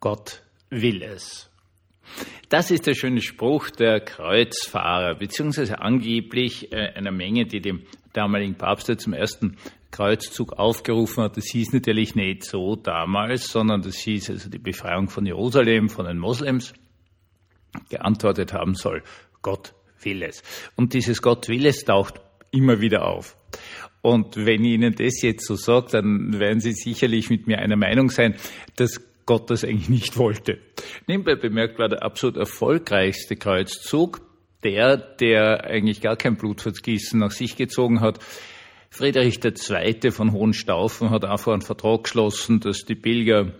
Gott will es. Das ist der schöne Spruch der Kreuzfahrer, beziehungsweise angeblich äh, einer Menge, die dem damaligen Papst zum ersten Kreuzzug aufgerufen hat. Das hieß natürlich nicht so damals, sondern das hieß also die Befreiung von Jerusalem von den Moslems. Geantwortet haben soll, Gott will es. Und dieses Gott will es taucht immer wieder auf. Und wenn ich Ihnen das jetzt so sage, dann werden Sie sicherlich mit mir einer Meinung sein, dass Gott das eigentlich nicht wollte. Nebenbei bemerkt war der absolut erfolgreichste Kreuzzug der, der eigentlich gar kein Blutvergießen nach sich gezogen hat. Friedrich II. von Hohenstaufen hat einfach einen Vertrag geschlossen, dass die Pilger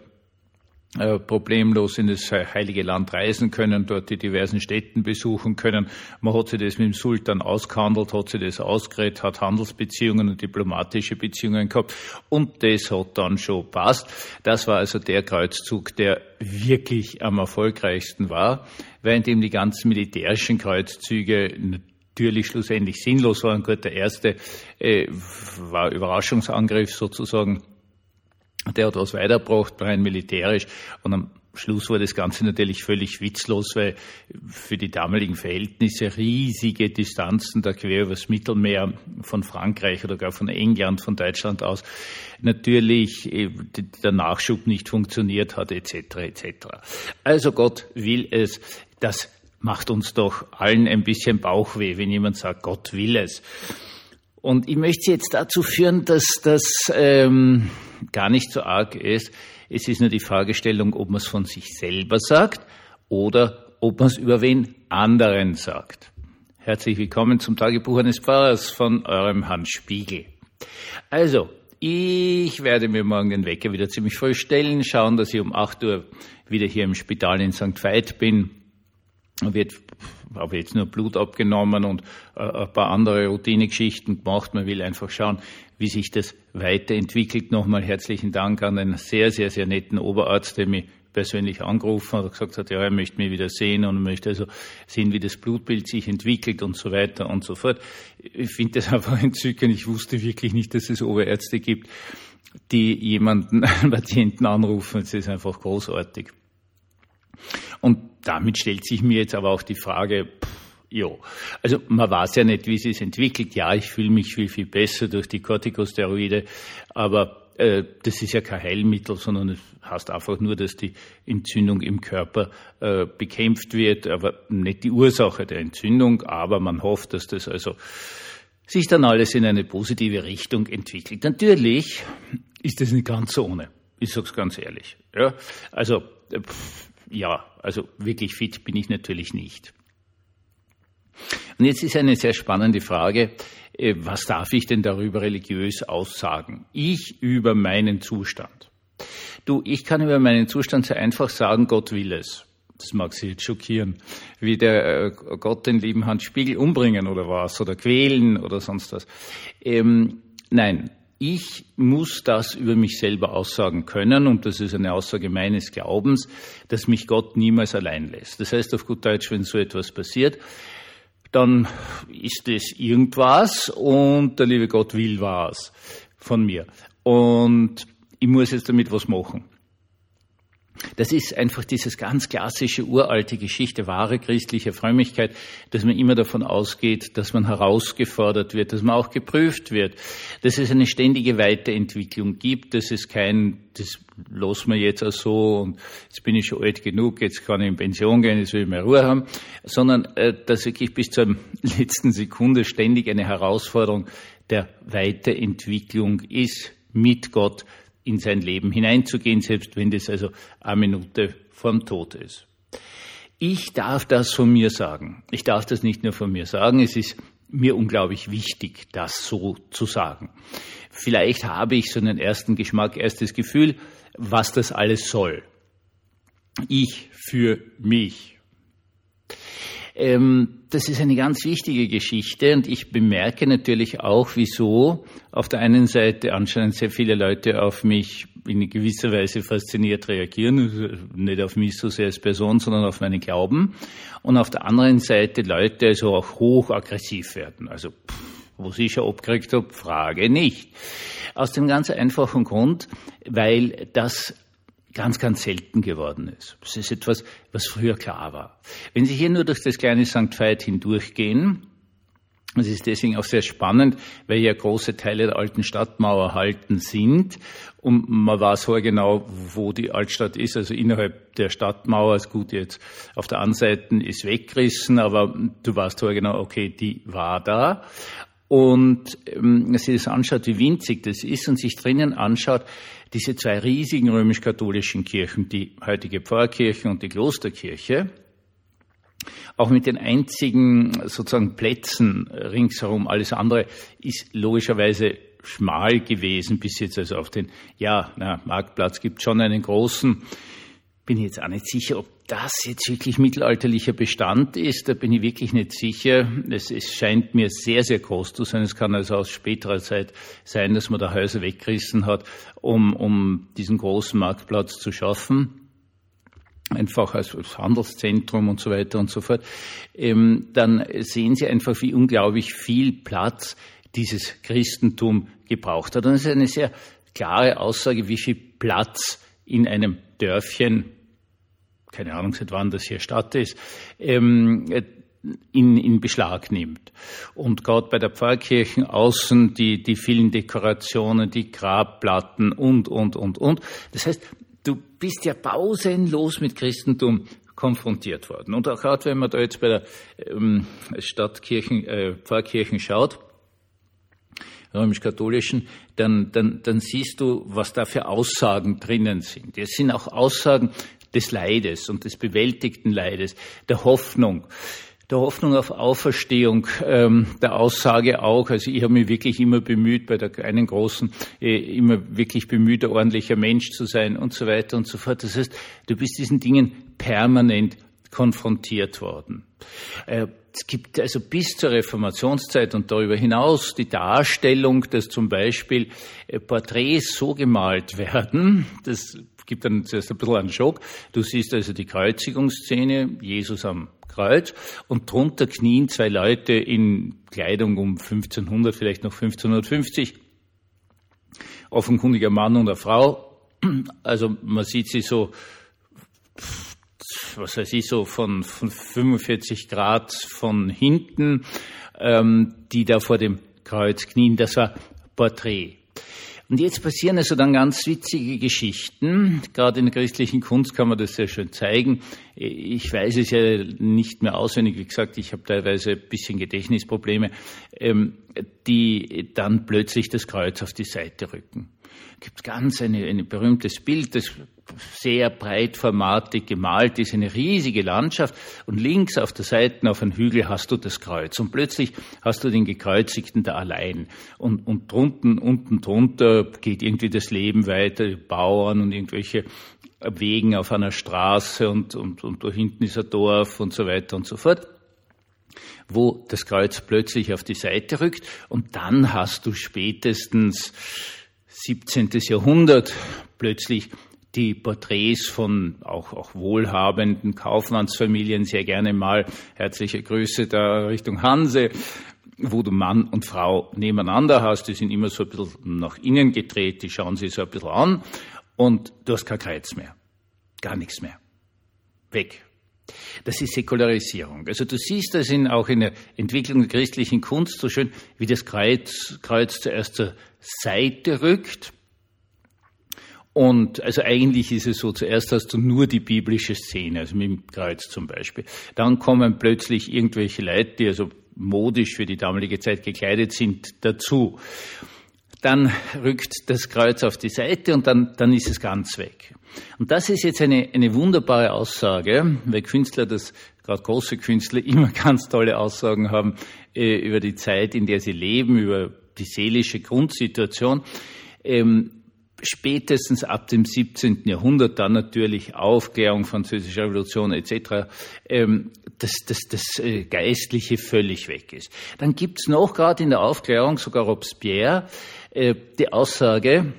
problemlos in das Heilige Land reisen können, dort die diversen Städten besuchen können. Man hat sich das mit dem Sultan ausgehandelt, hat sich das ausgeredet, hat Handelsbeziehungen und diplomatische Beziehungen gehabt und das hat dann schon passt. Das war also der Kreuzzug, der wirklich am erfolgreichsten war, während eben die ganzen militärischen Kreuzzüge natürlich schlussendlich sinnlos waren. Gut, der erste äh, war Überraschungsangriff sozusagen der hat was weitergebracht, rein militärisch. Und am Schluss war das Ganze natürlich völlig witzlos, weil für die damaligen Verhältnisse riesige Distanzen da quer übers Mittelmeer von Frankreich oder gar von England, von Deutschland aus natürlich äh, der Nachschub nicht funktioniert hat, etc. etc. Also Gott will es, das macht uns doch allen ein bisschen Bauchweh, wenn jemand sagt, Gott will es. Und ich möchte Sie jetzt dazu führen, dass das ähm, gar nicht so arg ist. Es ist nur die Fragestellung, ob man es von sich selber sagt oder ob man es über wen anderen sagt. Herzlich willkommen zum Tagebuch eines Pfarrers von eurem Hans Spiegel. Also, ich werde mir morgen den Wecker wieder ziemlich früh stellen, schauen, dass ich um 8 Uhr wieder hier im Spital in St. Veit bin wird habe jetzt nur Blut abgenommen und äh, ein paar andere Routinegeschichten gemacht. Man will einfach schauen, wie sich das weiterentwickelt. Nochmal herzlichen Dank an einen sehr, sehr, sehr netten Oberarzt, der mich persönlich angerufen hat und gesagt hat, ja, er möchte mich wieder sehen und möchte also sehen, wie das Blutbild sich entwickelt und so weiter und so fort. Ich finde das einfach entzückend. Ich wusste wirklich nicht, dass es Oberärzte gibt, die jemanden, einen Patienten anrufen. Es ist einfach großartig. Und damit stellt sich mir jetzt aber auch die Frage, ja, also man weiß ja nicht, wie es sich entwickelt. Ja, ich fühle mich viel, viel besser durch die Corticosteroide, aber äh, das ist ja kein Heilmittel, sondern es heißt einfach nur, dass die Entzündung im Körper äh, bekämpft wird, aber nicht die Ursache der Entzündung. Aber man hofft, dass das also sich dann alles in eine positive Richtung entwickelt. Natürlich ist das nicht ganz ohne. Ich sag's ganz ehrlich. Ja, also äh, ja, also wirklich fit bin ich natürlich nicht. Und jetzt ist eine sehr spannende Frage, äh, was darf ich denn darüber religiös aussagen? Ich über meinen Zustand. Du, ich kann über meinen Zustand sehr einfach sagen, Gott will es. Das mag Sie jetzt schockieren. Wie der äh, Gott den lieben Hans Spiegel umbringen oder was, oder quälen oder sonst was. Ähm, nein, ich muss das über mich selber aussagen können, und das ist eine Aussage meines Glaubens, dass mich Gott niemals allein lässt. Das heißt auf gut Deutsch, wenn so etwas passiert, dann ist es irgendwas und der liebe Gott will was von mir. Und ich muss jetzt damit was machen. Das ist einfach dieses ganz klassische, uralte Geschichte, wahre christliche Frömmigkeit, dass man immer davon ausgeht, dass man herausgefordert wird, dass man auch geprüft wird, dass es eine ständige Weiterentwicklung gibt, dass es kein, das lassen wir jetzt auch so und jetzt bin ich schon alt genug, jetzt kann ich in Pension gehen, jetzt will ich mehr Ruhe haben, sondern äh, dass wirklich bis zur letzten Sekunde ständig eine Herausforderung der Weiterentwicklung ist mit Gott, in sein Leben hineinzugehen, selbst wenn das also eine Minute vorm Tod ist. Ich darf das von mir sagen. Ich darf das nicht nur von mir sagen, es ist mir unglaublich wichtig, das so zu sagen. Vielleicht habe ich so einen ersten Geschmack, erstes Gefühl, was das alles soll. Ich für mich. Ähm, das ist eine ganz wichtige Geschichte und ich bemerke natürlich auch, wieso auf der einen Seite anscheinend sehr viele Leute auf mich in gewisser Weise fasziniert reagieren, nicht auf mich so sehr als Person, sondern auf meinen Glauben. Und auf der anderen Seite Leute also auch hoch aggressiv werden. Also, wo ich schon abgekriegt habe, frage nicht. Aus dem ganz einfachen Grund, weil das ganz, ganz selten geworden ist. Das ist etwas, was früher klar war. Wenn Sie hier nur durch das kleine St. Veit hindurchgehen, es ist deswegen auch sehr spannend, weil ja große Teile der alten Stadtmauer erhalten sind und man weiß vorher genau, wo die Altstadt ist, also innerhalb der Stadtmauer. Das Gute jetzt auf der anderen Seite ist weggerissen, aber du weißt vorher genau, okay, die war da. Und ähm, sich das anschaut, wie winzig das ist und sich drinnen anschaut, diese zwei riesigen römisch-katholischen Kirchen, die heutige Pfarrkirche und die Klosterkirche, auch mit den einzigen sozusagen Plätzen ringsherum. Alles andere ist logischerweise schmal gewesen bis jetzt. Also auf den, ja, na, Marktplatz gibt schon einen großen. Bin jetzt auch nicht sicher, ob das jetzt wirklich mittelalterlicher Bestand ist. Da bin ich wirklich nicht sicher. Es, es scheint mir sehr, sehr groß zu sein. Es kann also aus späterer Zeit sein, dass man da Häuser weggerissen hat, um, um diesen großen Marktplatz zu schaffen einfach als Handelszentrum und so weiter und so fort, ähm, dann sehen Sie einfach, wie unglaublich viel Platz dieses Christentum gebraucht hat. Und es ist eine sehr klare Aussage, wie viel Platz in einem Dörfchen, keine Ahnung, seit wann das hier Stadt ist, ähm, in, in Beschlag nimmt. Und gerade bei der Pfarrkirchen außen die, die vielen Dekorationen, die Grabplatten und, und, und, und. Das heißt, du bist ja pausenlos mit Christentum konfrontiert worden. Und auch gerade wenn man da jetzt bei der ähm, Stadtkirchen, äh, Pfarrkirchen schaut, römisch-katholischen, dann, dann, dann siehst du, was da für Aussagen drinnen sind. Es sind auch Aussagen des Leides und des bewältigten Leides, der Hoffnung der Hoffnung auf Auferstehung, ähm, der Aussage auch, also ich habe mich wirklich immer bemüht, bei der einen großen, äh, immer wirklich bemüht, ein ordentlicher Mensch zu sein und so weiter und so fort. Das heißt, du bist diesen Dingen permanent konfrontiert worden. Äh, es gibt also bis zur Reformationszeit und darüber hinaus die Darstellung, dass zum Beispiel äh, Porträts so gemalt werden, das gibt dann zuerst ein bisschen einen Schock. Du siehst also die Kreuzigungsszene, Jesus am Kreuz und drunter knien zwei Leute in Kleidung um 1500, vielleicht noch 1550. Offenkundiger Mann und eine Frau. Also man sieht sie so, was weiß ich, so von, von 45 Grad von hinten, ähm, die da vor dem Kreuz knien. Das war Porträt. Und jetzt passieren also dann ganz witzige Geschichten. Gerade in der christlichen Kunst kann man das sehr schön zeigen. Ich weiß es ja nicht mehr auswendig. Wie gesagt, ich habe teilweise ein bisschen Gedächtnisprobleme, ähm, die dann plötzlich das Kreuz auf die Seite rücken. Gibt ganz ein berühmtes Bild, das sehr breitformatig gemalt. Ist, eine riesige Landschaft. Und links auf der Seite auf einem Hügel hast du das Kreuz. Und plötzlich hast du den Gekreuzigten da allein. Und, und drunten, unten drunter geht irgendwie das Leben weiter, Bauern und irgendwelche Wegen auf einer Straße und, und, und da hinten ist ein Dorf und so weiter und so fort. Wo das Kreuz plötzlich auf die Seite rückt. Und dann hast du spätestens 17. Jahrhundert plötzlich die Porträts von auch, auch wohlhabenden Kaufmannsfamilien sehr gerne mal. Herzliche Grüße da Richtung Hanse, wo du Mann und Frau nebeneinander hast. Die sind immer so ein bisschen nach innen gedreht, die schauen sich so ein bisschen an und du hast kein Kreuz mehr. Gar nichts mehr. Weg. Das ist Säkularisierung. Also du siehst das in, auch in der Entwicklung der christlichen Kunst so schön, wie das Kreuz, Kreuz zuerst zur Seite rückt, und also eigentlich ist es so, zuerst hast du nur die biblische Szene, also mit dem Kreuz zum Beispiel. Dann kommen plötzlich irgendwelche Leute, die also modisch für die damalige Zeit gekleidet sind, dazu. Dann rückt das Kreuz auf die Seite und dann, dann ist es ganz weg. Und das ist jetzt eine, eine wunderbare Aussage, weil Künstler, das gerade große Künstler, immer ganz tolle Aussagen haben äh, über die Zeit, in der sie leben, über die seelische Grundsituation. Ähm, spätestens ab dem 17. Jahrhundert, dann natürlich Aufklärung, Französische Revolution etc., ähm, dass das, das äh, Geistliche völlig weg ist. Dann gibt's noch gerade in der Aufklärung, sogar Robespierre, äh, die Aussage,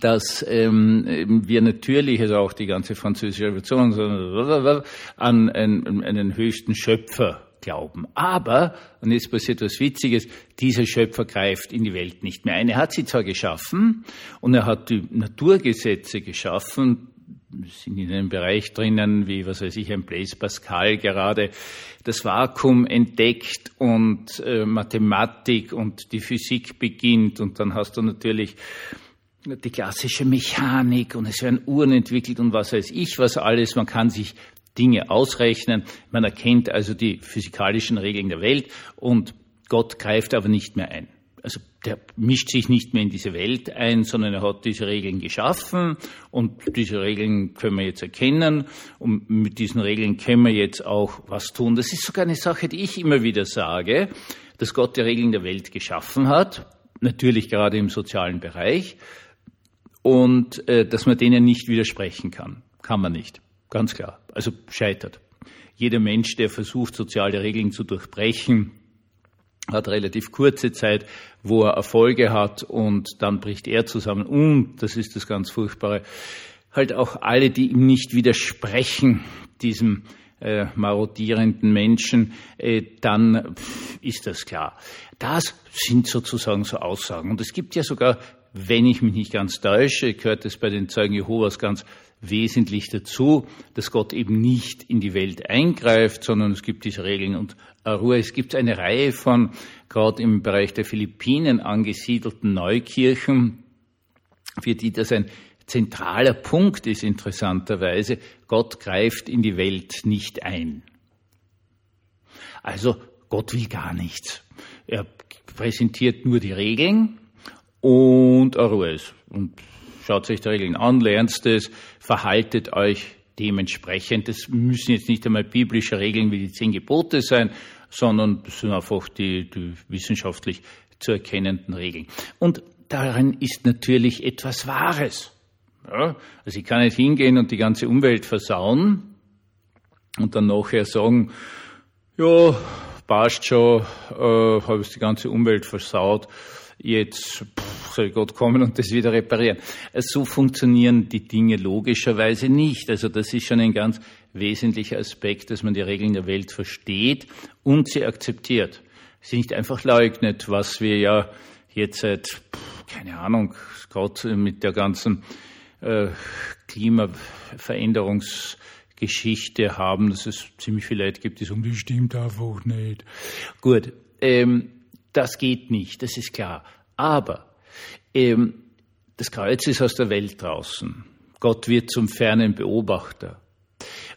dass ähm, wir natürlich, also auch die ganze Französische Revolution, an einen, einen höchsten Schöpfer glauben. Aber, und jetzt passiert was Witziges, dieser Schöpfer greift in die Welt nicht mehr ein. Er hat sie zwar geschaffen und er hat die Naturgesetze geschaffen, sind in einem Bereich drinnen, wie, was weiß ich, ein Blaise Pascal gerade das Vakuum entdeckt und äh, Mathematik und die Physik beginnt und dann hast du natürlich die klassische Mechanik und es werden Uhren entwickelt und was weiß ich, was alles. Man kann sich Dinge ausrechnen. Man erkennt also die physikalischen Regeln der Welt und Gott greift aber nicht mehr ein. Also der mischt sich nicht mehr in diese Welt ein, sondern er hat diese Regeln geschaffen und diese Regeln können wir jetzt erkennen und mit diesen Regeln können wir jetzt auch was tun. Das ist sogar eine Sache, die ich immer wieder sage, dass Gott die Regeln der Welt geschaffen hat, natürlich gerade im sozialen Bereich, und äh, dass man denen nicht widersprechen kann. Kann man nicht, ganz klar. Also scheitert. Jeder Mensch, der versucht, soziale Regeln zu durchbrechen, hat relativ kurze Zeit, wo er Erfolge hat und dann bricht er zusammen. Und, das ist das ganz Furchtbare, halt auch alle, die ihm nicht widersprechen, diesem äh, marodierenden Menschen, äh, dann ist das klar. Das sind sozusagen so Aussagen. Und es gibt ja sogar wenn ich mich nicht ganz täusche, gehört es bei den Zeugen Jehovas ganz wesentlich dazu, dass Gott eben nicht in die Welt eingreift, sondern es gibt diese Regeln und Ruhe. Es gibt eine Reihe von gerade im Bereich der Philippinen angesiedelten Neukirchen, für die das ein zentraler Punkt ist, interessanterweise. Gott greift in die Welt nicht ein. Also Gott will gar nichts. Er präsentiert nur die Regeln und Ruhe. Und schaut euch die Regeln an, lernt es, verhaltet euch dementsprechend. Das müssen jetzt nicht einmal biblische Regeln wie die zehn Gebote sein, sondern das sind einfach die, die wissenschaftlich zu erkennenden Regeln. Und darin ist natürlich etwas Wahres. Ja, also ich kann nicht hingehen und die ganze Umwelt versauen und dann nachher sagen, ja, passt schon, äh, habe ich die ganze Umwelt versaut, jetzt pff, soll Gott kommen und das wieder reparieren. So funktionieren die Dinge logischerweise nicht. Also das ist schon ein ganz wesentlicher Aspekt, dass man die Regeln der Welt versteht und sie akzeptiert. Sie nicht einfach leugnet, was wir ja jetzt seit, pff, keine Ahnung, gerade mit der ganzen äh, Klimaveränderungsgeschichte haben, dass es ziemlich viele Leute gibt, die sagen, das stimmt einfach nicht. Gut, ähm, das geht nicht, das ist klar. Aber ähm, das Kreuz ist aus der Welt draußen. Gott wird zum fernen Beobachter.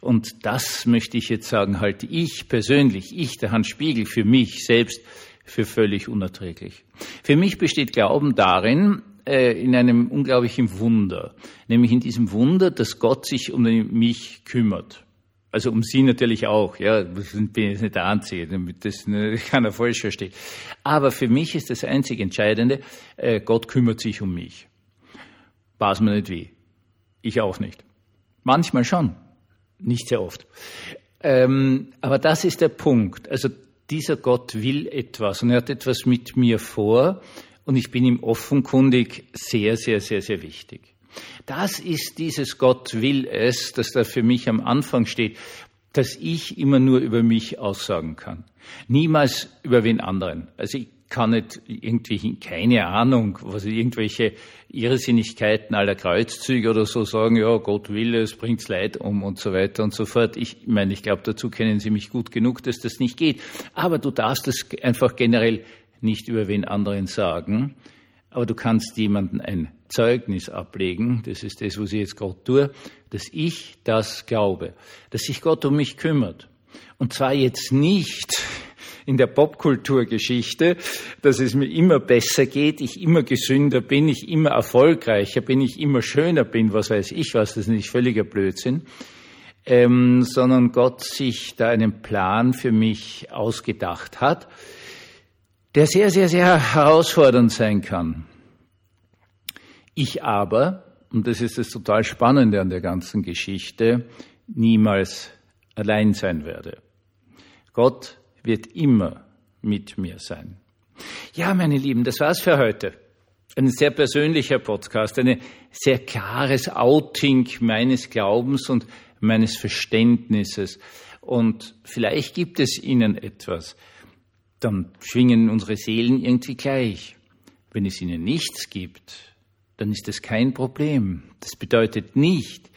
Und das möchte ich jetzt sagen, halte ich persönlich, ich, der Hans Spiegel, für mich selbst für völlig unerträglich. Für mich besteht Glauben darin, äh, in einem unglaublichen Wunder, nämlich in diesem Wunder, dass Gott sich um mich kümmert. Also um sie natürlich auch, ja, ich bin jetzt nicht der Einzige, damit das keiner falsch versteht. Aber für mich ist das einzig Entscheidende, äh, Gott kümmert sich um mich. Weiß mir nicht wie. Ich auch nicht. Manchmal schon, nicht sehr oft. Ähm, aber das ist der Punkt. Also dieser Gott will etwas und er hat etwas mit mir vor und ich bin ihm offenkundig sehr, sehr, sehr, sehr wichtig. Das ist dieses Gott will es, das da für mich am Anfang steht, dass ich immer nur über mich aussagen kann. Niemals über wen anderen. Also ich kann nicht irgendwie, keine Ahnung, was irgendwelche Irrsinnigkeiten aller Kreuzzüge oder so sagen, ja, Gott will es, bringt's Leid um und so weiter und so fort. Ich meine, ich glaube, dazu kennen Sie mich gut genug, dass das nicht geht. Aber du darfst das einfach generell nicht über wen anderen sagen. Aber du kannst jemanden ein Zeugnis ablegen, das ist das, was ich jetzt gerade tue, dass ich das glaube, dass sich Gott um mich kümmert. Und zwar jetzt nicht in der Popkulturgeschichte, dass es mir immer besser geht, ich immer gesünder bin, ich immer erfolgreicher bin, ich immer schöner bin, was weiß ich was, das ist nicht völliger Blödsinn, ähm, sondern Gott sich da einen Plan für mich ausgedacht hat, der sehr, sehr, sehr herausfordernd sein kann. Ich aber, und das ist das total Spannende an der ganzen Geschichte, niemals allein sein werde. Gott wird immer mit mir sein. Ja, meine Lieben, das war's für heute. Ein sehr persönlicher Podcast, ein sehr klares Outing meines Glaubens und meines Verständnisses. und vielleicht gibt es ihnen etwas, dann schwingen unsere Seelen irgendwie gleich. Wenn es ihnen nichts gibt, dann ist das kein Problem. Das bedeutet nicht,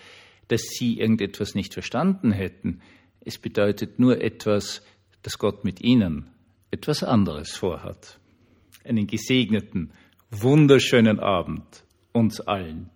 dass sie irgendetwas nicht verstanden hätten. Es bedeutet nur etwas, dass Gott mit ihnen etwas anderes vorhat. Einen gesegneten, wunderschönen Abend uns allen.